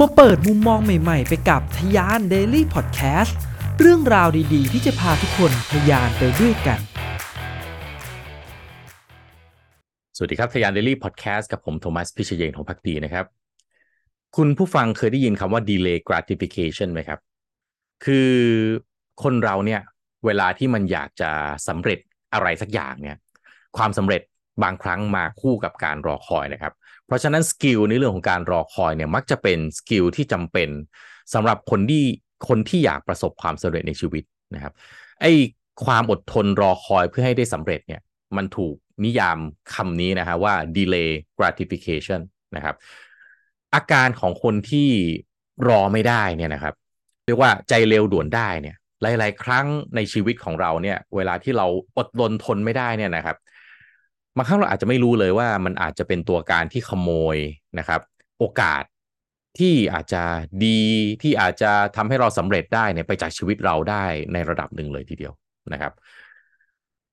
มาเปิดมุมมองใหม่ๆ ไปกับทยาน Daily Podcast เรื่องราวดีๆ ที่จะพาทุกคนทยานไปด้วยกัน สวัสดีครับทยาน Daily Podcast กับผมโทมัสพิเชยงของพักดีนะครับ คุณผู้ฟังเคยได้ยินคำว่า delay gratification ไหมครับ คือคนเราเนี่ย เวลาที่มันอยากจะสำเร็จอะไรสักอย่างเนี่ย ความสำเร็จบางครั้งมาคู่กับการรอคอยนะครับ เพราะฉะนั้น skill ในเรื่องของการรอคอยเนี่ยมักจะเป็น skill ที่จำเป็นสำหรับคนที่คนที่อยากประสบความสำเร็จในชีวิตนะครับไอ้ความอดทนรอคอยเพื่อให้ได้สำเร็จเนี่ยมันถูกนิยามคำนี้นะฮะว่า delay gratification นะครับอาการของคนที่รอไม่ได้เนี่ยนะครับเรียกว่าใจเร็วด่วนได้เนี่ยหลาย ๆ ครั้งในชีวิตของเราเนี่ยเวลาที่เราอดทนทนไม่ได้เนี่ยนะครับ บางครั้งเราอาจจะไม่รู้เลยว่ามันอาจจะเป็นตัวการที่ขโมยนะครับ โอกาสที่อาจจะดีที่อาจจะทำให้เราสำเร็จได้เนี่ยไปจากชีวิตเราได้ในระดับหนึ่งเลยทีเดียวนะครับ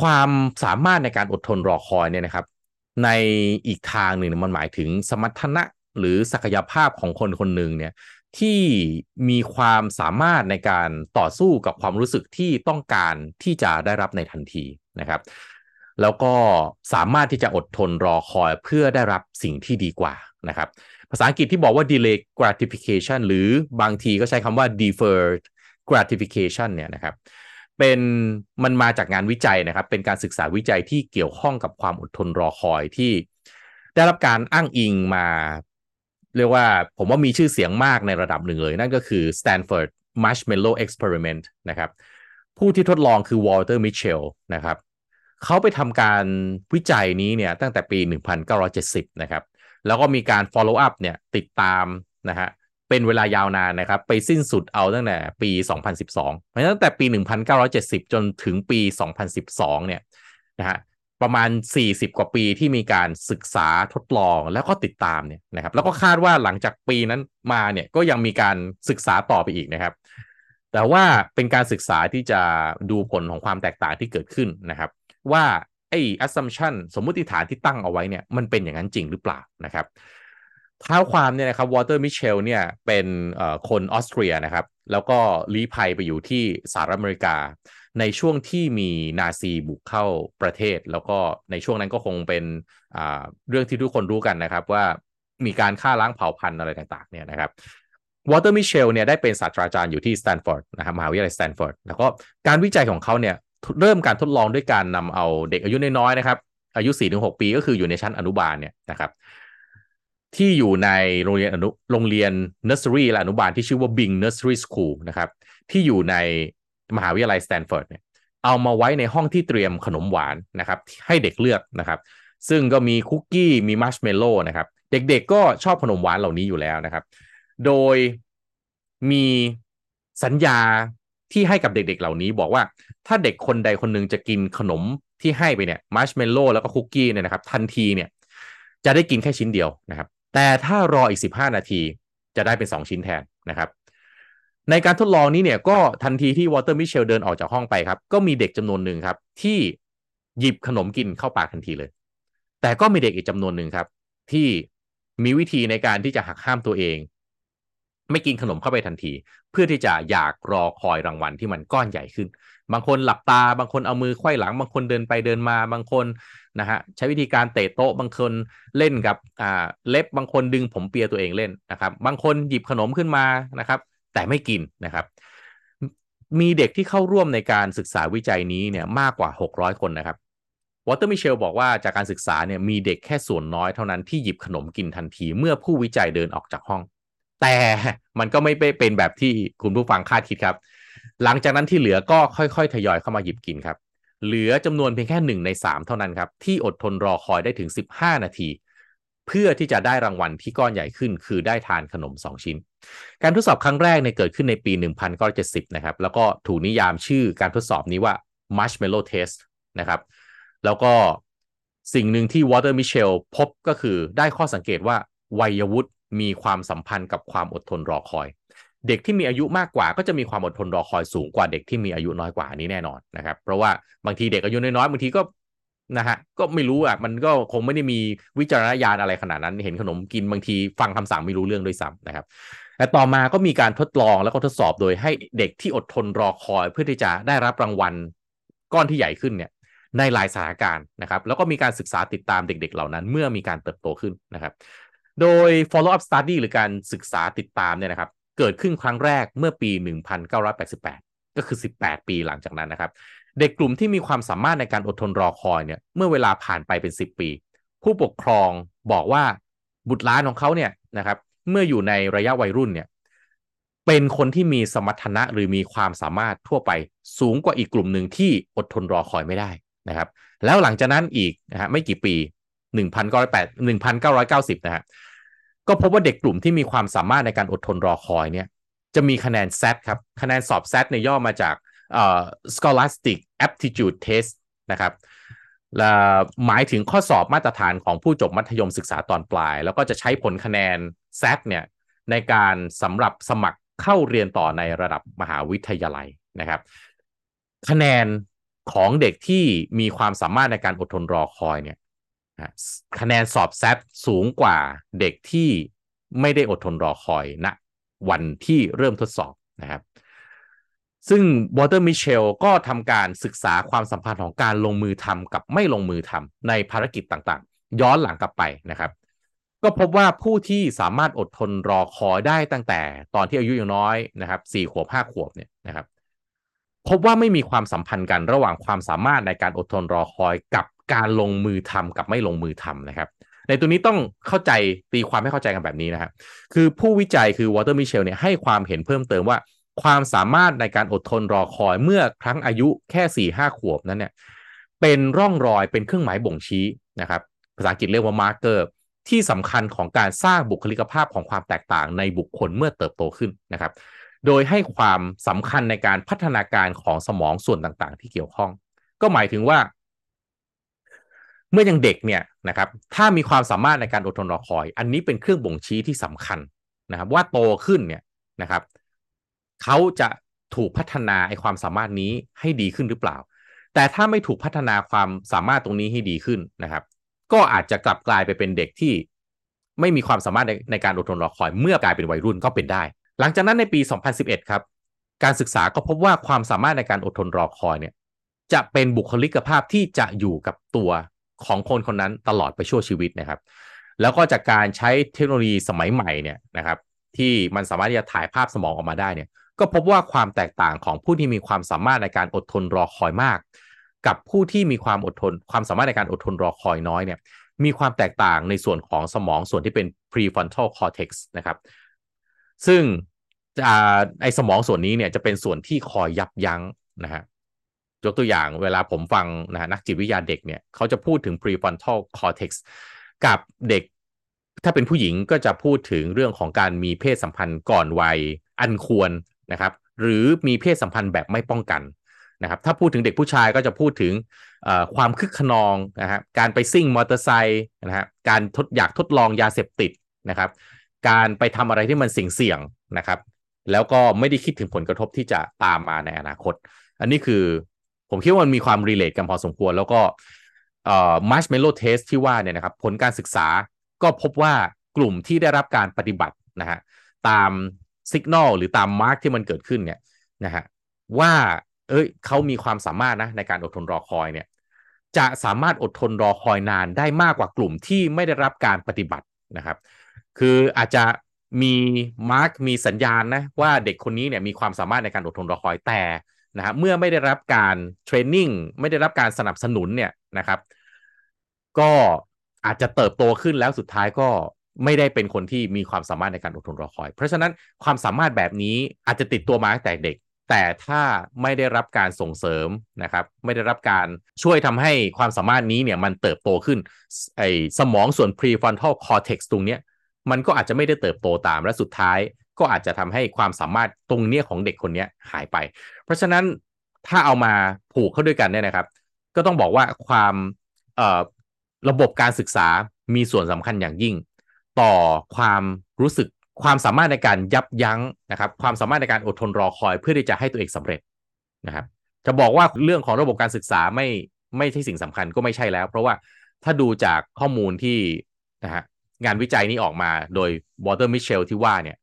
ความสามารถในการอดทนรอคอยเนี่ยนะครับ ในอีกทางหนึ่งมันหมายถึงสมรรถนะหรือศักยภาพของคนคนหนึ่งเนี่ยที่มีความสามารถในการต่อสู้กับความรู้สึกที่ต้องการที่จะได้รับในทันทีนะครับ แล้วก็สามารถที่จะอดทนรอคอยเพื่อได้รับสิ่งที่ดีกว่านะครับภาษาอังกฤษที่บอกว่า delay gratification หรือบางทีก็ใช้คำว่า deferred gratification เนี่ยนะครับเป็นมันมาจากงานวิจัยนะครับ เป็นการศึกษาวิจัยที่เกี่ยวข้องกับความอดทนรอคอยที่ได้รับการอ้างอิงมา เรียกว่าผมว่ามีชื่อเสียงมากในระดับหนึ่งเลย นั่นก็คือ Stanford Marshmallow Experiment นะครับผู้ที่ทดลองคือวอลเตอร์มิเชลนะครับ เขาไปทำการวิจัยนี้เนี่ยตั้งแต่ปี 1970 นะครับ แล้วก็มีการ follow up เนี่ยติดตามนะฮะเป็นเวลายาวนานนะครับ ไปสิ้นสุดเอาตั้งแต่ปี 2012 เพราะตั้งแต่ปี 1970 จนถึงปี 2012 เนี่ยนะฮะประมาณ 40 กว่าปีที่มีการศึกษาทดลองแล้วก็ติดตามเนี่ยนะครับ แล้วก็คาดว่าหลังจากปีนั้นมาเนี่ยก็ยังมีการศึกษาต่อไปอีกนะครับ แต่ว่าเป็นการศึกษาที่จะดูผลของความแตกต่างที่เกิดขึ้นนะครับ ว่าไอ้ assumption สมมุติฐานที่ตั้งเอาไว้เนี่ยมันเป็นอย่างนั้นจริงหรือเปล่านะครับเท้าความเนี่ยนะครับวอลเตอร์มิเชลเนี่ยเป็นคนออสเตรียนะครับ แล้วก็ลี้ภัยไปอยู่ที่สหรัฐอเมริกา ในช่วงที่มีนาซีบุกเข้าประเทศ แล้วก็ในช่วงนั้นก็คงเป็นเรื่องที่ทุกคนรู้กันนะครับว่ามีการฆ่าล้างเผ่าพันธุ์อะไรต่างๆเนี่ยนะครับวอลเตอร์มิเชลเนี่ยได้เป็นศาสตราจารย์อยู่ที่สแตนฟอร์ดนะครับมหาวิทยาลัยสแตนฟอร์ดแล้วก็การวิจัยของเขาเนี่ย เริ่มการทดลองด้วยการนำเอาเด็กอายุน้อยๆนะครับ อายุ4-6ปีก็คืออยู่ในชั้นอนุบาลเนี่ยนะครับ ที่อยู่ในโรงเรียนอนุโรงเรียนเนอร์เซอรี่และอนุบาลที่ชื่อว่า Bing Nursery School นะครับ ที่อยู่ในมหาวิทยาลัยสแตนฟอร์ดเนี่ยเอามาไว้ในห้องที่เตรียมขนมหวานนะครับ ให้เด็กเลือกนะครับ ซึ่งก็มีคุกกี้มีมัชเมลโล่นะครับ เด็กๆก็ชอบขนมหวานเหล่านี้อยู่แล้วนะครับ โดยมีสัญญาที่ให้กับเด็กๆ เหล่านี้บอกว่า ถ้าเด็กคนใดคนหนึ่งจะกินขนมที่ให้ไปเนี่ยมัชเมลโล่แล้วก็คุกกี้เนี่ยนะครับทันทีเนี่ยจะได้กินแค่ชิ้นเดียวนะครับ แต่ถ้ารออีก 15 นาทีจะได้เป็น 2 ชิ้นแทนนะครับ ในการทดลองนี้เนี่ยก็ทันทีที่วอลเตอร์มิเชลเดินออกจากห้องไปครับ ก็มีเด็กจำนวนหนึ่งครับ ที่หยิบขนมกินเข้าปากทันทีเลย แต่ก็มีเด็กอีกจำนวนหนึ่งครับ ที่มีวิธีในการที่จะหักห้ามตัวเอง ไม่กินขนมเข้าไปทันที เพื่อที่จะอยากรอคอยรางวัลที่มันก้อนใหญ่ขึ้น บางคนหลับตา บางคนเอามือไขว้หลัง บางคนเดินไปเดินมาบางคนนะฮะใช้วิธีการเตะโต๊ะบางคนเล่นกับอ่าเล็บบางคนดึงผมเปียตัวเองเล่นนะครับ บางคนหยิบขนมขึ้นมานะครับ แต่ไม่กินนะครับ มีเด็กที่เข้าร่วมในการศึกษาวิจัยนี้เนี่ยมากกว่า 600 คนนะครับวอลเตอร์มิเชลบอกว่าจากการศึกษาเนี่ยมีเด็กแค่ส่วนน้อยเท่านั้นที่หยิบขนมกินทันที เมื่อผู้วิจัยเดินออกจากห้อง แต่มันก็ไม่เป็นแบบที่คุณผู้ฟังคาดคิดครับ หลังจากนั้นที่เหลือก็ค่อยๆ ทยอยเข้ามาหยิบกินครับ เหลือจำนวนเพียงแค่หนึ่งในสามเท่านั้นครับ ที่อดทนรอคอยได้ถึง15นาที เพื่อที่จะได้รางวัลที่ก้อนใหญ่ขึ้น คือได้ทานขนม2ชิ้น การทดสอบครั้งแรกเนี่ยเกิดขึ้นในปี 1970 นะครับ แล้วก็ถูกนิยามชื่อการทดสอบนี้ว่า Marshmallow Test นะครับ แล้วก็สิ่งหนึ่งที่วอลเตอร์มิเชลพบก็คือได้ข้อสังเกตว่าวัยวุฒิมีความสัมพันธ์กับความอดทนรอคอย เด็กที่มีอายุมากกว่าก็จะมีความอดทนรอคอยสูงกว่าเด็กที่มีอายุน้อยกว่านี้แน่นอนนะครับ เพราะว่าบางทีเด็กอายุน้อยๆบางทีก็นะฮะก็ไม่รู้อะมันก็คงไม่ได้มีวิจารณญาณอะไรขนาดนั้น เห็นขนมกินบางทีฟังคำสั่งไม่รู้เรื่องด้วยซ้ำนะครับแต่ต่อมาก็มีการทดลองแล้วก็ทดสอบโดยให้เด็กที่อดทนรอคอยเพื่อที่จะได้รับรางวัลก้อนที่ใหญ่ขึ้นเนี่ยในหลายสถานการณ์นะครับ แล้วก็มีการศึกษาติดตามเด็ก ๆ เหล่านั้น เมื่อมีการเติบโตขึ้นนะครับ โดย follow up study หรือการศึกษาติดตามเนี่ยนะครับ เกิดขึ้นครั้งแรกเมื่อปี 1988 ก็คือ 18 ปีหลังจากนั้นนะครับ เด็กกลุ่มที่มีความสามารถในการอดทนรอคอยเนี่ยเมื่อเวลาผ่านไปเป็น 10 ปี ผู้ปกครองบอกว่าบุตรหลานของเขาเนี่ยนะครับเมื่ออยู่ในระยะวัยรุ่นเนี่ยเป็นคนที่มีสมรรถนะหรือมีความสามารถทั่วไปสูงกว่าอีกกลุ่มหนึ่งที่อดทนรอคอยไม่ได้นะครับ แล้วหลังจากนั้นอีกนะฮะไม่กี่ปี 1908 1990นะฮะ ก็พบว่าเด็กกลุ่มที่มีความสามารถในการอดทนรอคอยเนี่ยจะมีคะแนน SAT ครับ คะแนนสอบ SAT ในย่อมาจาก Scholastic Aptitude Test นะครับหมายถึงข้อสอบมาตรฐานของผู้จบมัธยมศึกษาตอนปลาย แล้วก็จะใช้ผลคะแนน SAT เนี่ยในการสำหรับสมัครเข้าเรียนต่อในระดับมหาวิทยาลัยนะครับ คะแนนของเด็กที่มีความสามารถในการอดทนรอคอยเนี่ย คะแนนสอบ SAT สูงกว่าเด็กที่ไม่ได้อดทนรอคอยณนะวันที่เริ่มทดสอบนะครับ ซึ่งวอลเตอร์มิเชลก็ทำการศึกษาความสัมพันธ์ของการลงมือทำกับไม่ลงมือทำในภารกิจต่างๆ ย้อนหลังกลับไปนะครับ ก็พบว่าผู้ที่สามารถอดทนรอคอยได้ตั้งแต่ตอนที่อายุยังน้อยนะครับสี่ขวบห้าขวบเนี่ยนะครับ พบว่าไม่มีความสัมพันธ์กันระหว่างความสามารถในการอดทนรอคอยกับ การลงมือทำกับไม่ลงมือทำนะครับ ในตัวนี้ต้องเข้าใจตีความให้เข้าใจกันแบบนี้นะครับ คือผู้วิจัยคือ Walter Mischel เนี่ยให้ความเห็นเพิ่มเติมว่า ความสามารถในการอดทนรอคอยเมื่อครั้งอายุแค่สี่ห้าขวบนั้นเนี่ยเป็นร่องรอยเป็นเครื่องหมายบ่งชี้นะครับ ภาษาอังกฤษเรียกว่า marker ที่สำคัญของการสร้างบุคลิกภาพของความแตกต่างในบุคคลเมื่อเติบโตขึ้นนะครับ โดยให้ความสำคัญในการพัฒนาการของสมองส่วนต่างๆ ที่เกี่ยวข้อง ก็หมายถึงว่า เมื่อยังเด็กเนี่ยนะครับถ้ามีความสามารถในการอดทนรอคอย อันนี้เป็นเครื่องบ่งชี้ที่สำคัญนะครับ ว่าโตขึ้นเนี่ยนะครับเขาจะถูกพัฒนาไอความสามารถนี้ให้ดีขึ้นหรือเปล่า แต่ถ้าไม่ถูกพัฒนาความสามารถตรงนี้ให้ดีขึ้นนะครับ ก็อาจจะกลับกลายไปเป็นเด็กที่ไม่มีความสามารถในในการอดทนรอคอย เมื่อกลายเป็นวัยรุ่นก็เป็นได้ หลังจากนั้นในปี 2011 ครับ การศึกษาก็พบว่าความสามารถในการอดทนรอคอยเนี่ยจะเป็นบุคลิกภาพที่จะอยู่กับตัว ของคนคนนั้นตลอดไปชั่วชีวิตนะครับ แล้วก็จากการใช้เทคโนโลยีสมัยใหม่เนี่ยนะครับที่มันสามารถที่จะถ่ายภาพสมองออกมาได้เนี่ยก็พบว่าความแตกต่างของผู้ที่มีความสามารถในการอดทนรอคอยมาก กับผู้ที่มีความอดทน ความสามารถในการอดทนรอคอยน้อยเนี่ยมีความแตกต่างในส่วนของสมองส่วนที่เป็น prefrontal cortex นะครับซึ่งไอสมองส่วนนี้เนี่ยจะเป็นส่วนที่คอยยับยั้งนะฮะ ยกตัวอย่างเวลาผมฟังนะนักจิตวิทยาเด็กเนี่ยเขาจะพูดถึง prefrontal cortex กับเด็ก ถ้าเป็นผู้หญิงก็จะพูดถึงเรื่องของการมีเพศสัมพันธ์ก่อนวัยอันควรนะครับ หรือมีเพศสัมพันธ์แบบไม่ป้องกันนะครับ ถ้าพูดถึงเด็กผู้ชายก็จะพูดถึงความคึกขนองนะฮะการไปซิ่งมอเตอร์ไซค์นะฮะการทดอยากทดลองยาเสพติดนะครับ การไปทำอะไรที่มันเสี่ยงๆนะครับ แล้วก็ไม่ได้คิดถึงผลกระทบที่จะตามมาในอนาคต อันนี้คือ ผมคิดว่ามันมีความ relate กันพอสมควร แล้วก็ marshmallow test ที่ว่าเนี่ยนะครับ ผลการศึกษาก็พบว่ากลุ่มที่ได้รับการปฏิบัตินะฮะตามสัญญาณหรือตาม mark ที่มันเกิดขึ้นเนี่ยนะฮะว่าเอ้ยเขามีความสามารถนะในการอดทนรอคอยเนี่ยจะสามารถอดทนรอคอยนานได้มากกว่ากลุ่มที่ไม่ได้รับการปฏิบัตินะครับ คืออาจจะมีมาร์กมีสัญญาณนะว่าเด็กคนนี้เนี่ยมีความสามารถในการอดทนรอคอยแต่ นะฮะเมื่อไม่ได้รับการเทรนนิ่งไม่ได้รับการสนับสนุนเนี่ยนะครับ ก็อาจจะเติบโตขึ้นแล้วสุดท้ายก็ไม่ได้เป็นคนที่มีความสามารถในการอดทนรอคอย เพราะฉะนั้นความสามารถแบบนี้อาจจะติดตัวมาตั้งแต่เด็ก แต่ถ้าไม่ได้รับการส่งเสริมนะครับ ไม่ได้รับการช่วยทำให้ความสามารถนี้เนี่ยมันเติบโตขึ้นไอสมองส่วน prefrontal cortex ตรงเนี้ยมันก็อาจจะไม่ได้เติบโตตามและสุดท้าย ก็อาจจะทำให้ความสามารถตรงเนี้ยของเด็กคนนี้หายไป เพราะฉะนั้นถ้าเอามาผูกเข้าด้วยกันเนี่ยนะครับ ก็ต้องบอกว่าความระบบการศึกษามีส่วนสำคัญอย่างยิ่ง ต่อความรู้สึกความสามารถในการยับยั้งนะครับ ความสามารถในการอดทนรอคอย เพื่อที่จะให้ตัวเองสำเร็จนะครับ จะบอกว่าเรื่องของระบบการศึกษาไม่ไม่ใช่สิ่งสำคัญก็ไม่ใช่แล้ว เพราะว่าถ้าดูจากข้อมูลที่นะฮะงานวิจัยนี้ออกมาโดย Walter Mischel ที่ว่าเนี่ย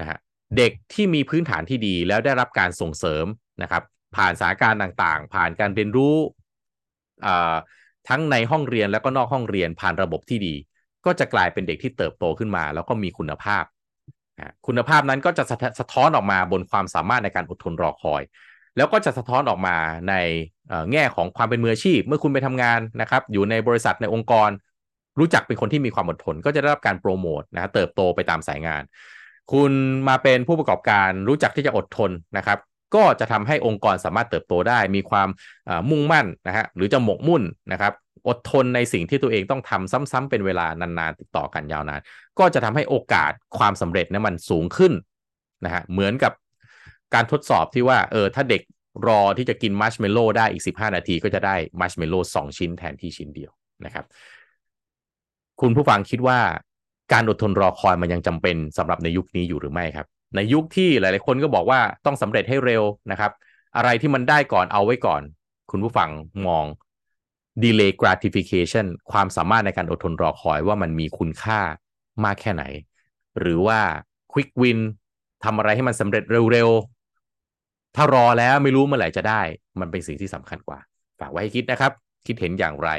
นะฮะเด็กที่มีพื้นฐานที่ดีแล้วได้รับการส่งเสริมนะครับ ผ่านสาการต่างๆ ผ่านการเรียนรู้ทั้งในห้องเรียนแล้วก็นอกห้องเรียนผ่านระบบที่ดี ก็จะกลายเป็นเด็กที่เติบโตขึ้นมา แล้วก็มีคุณภาพ คุณภาพนั้นก็จะสะท้อนออกมาบนความสามารถในการอดทนรอคอย แล้วก็จะสะท้อนออกมาในแง่ของความเป็นมืออาชีพ เมื่อคุณไปทำงานนะครับ อยู่ในบริษัทในองค์กร รู้จักเป็นคนที่มีความอดทน ก็จะได้รับการโปรโมทนะเติบโตไปตามสายงาน คุณมาเป็นผู้ประกอบการรู้จักที่จะอดทนนะครับก็จะทำให้องค์กรสามารถเติบโตได้มีความมุ่งมั่นนะฮะหรือจะหมกมุ่นนะครับอดทนในสิ่งที่ตัวเองต้องทำซ้ำๆเป็นเวลานานๆติดต่อกันยาวนาน ก็จะทำให้โอกาสความสำเร็จนั้นมันสูงขึ้นนะฮะเหมือนกับการทดสอบที่ว่าเออถ้าเด็กรอที่จะกินมัชเมลโล่ได้อีก 15 นาทีก็จะได้มัชเมลโล่สองชิ้นแทนที่ชิ้นเดียวนะครับ คุณผู้ฟังคิดว่า การอดทนรอคอยมันยังจำเป็นสำหรับในยุคนี้อยู่หรือไม่ครับ ในยุคที่หลาย ๆ คนก็บอกว่าต้องสำเร็จให้เร็วนะครับ อะไรที่มันได้ก่อนเอาไว้ก่อน คุณผู้ฟังมอง delay gratification ความสามารถในการอดทนรอคอยว่ามันมีคุณค่ามากแค่ไหน หรือว่า quick win ทำอะไรให้มันสำเร็จเร็ว ๆ ถ้ารอแล้วไม่รู้เมื่อไหร่จะได้ มันเป็นสิ่งที่สำคัญกว่า ฝากไว้ให้คิดนะครับ คิดเห็นอย่างไร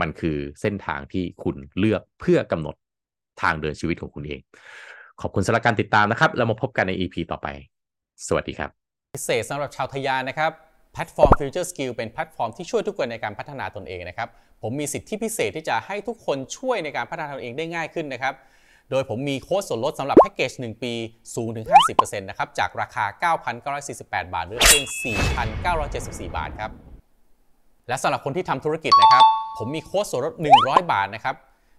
มันคือเส้นทางที่คุณเลือกเพื่อกำหนด ทางเดินชีวิตของคุณเอง ขอบคุณสำหรับการติดตามนะครับ แล้วมาพบกันใน EP ต่อไป สวัสดีครับ พิเศษสำหรับชาวทะยานนะครับแพลตฟอร์ม Future Skill เป็นแพลตฟอร์มที่ช่วยทุกคนในการพัฒนาตนเองนะครับ ผมมีสิทธิพิเศษที่จะให้ทุกคนช่วยในการพัฒนาตนเองได้ง่ายขึ้นนะครับ โดยผมมีโค้ดส่วนลดสำหรับแพ็กเกจ 1 ปีสูงถึง 50%นะครับ จากราคา 9,948 บาทเหลือเพียง 4,974 บาทครับ และสำหรับคนที่ทำธุรกิจนะครับ ผมมีโค้ดส่วนลด 100 บาทนะครับ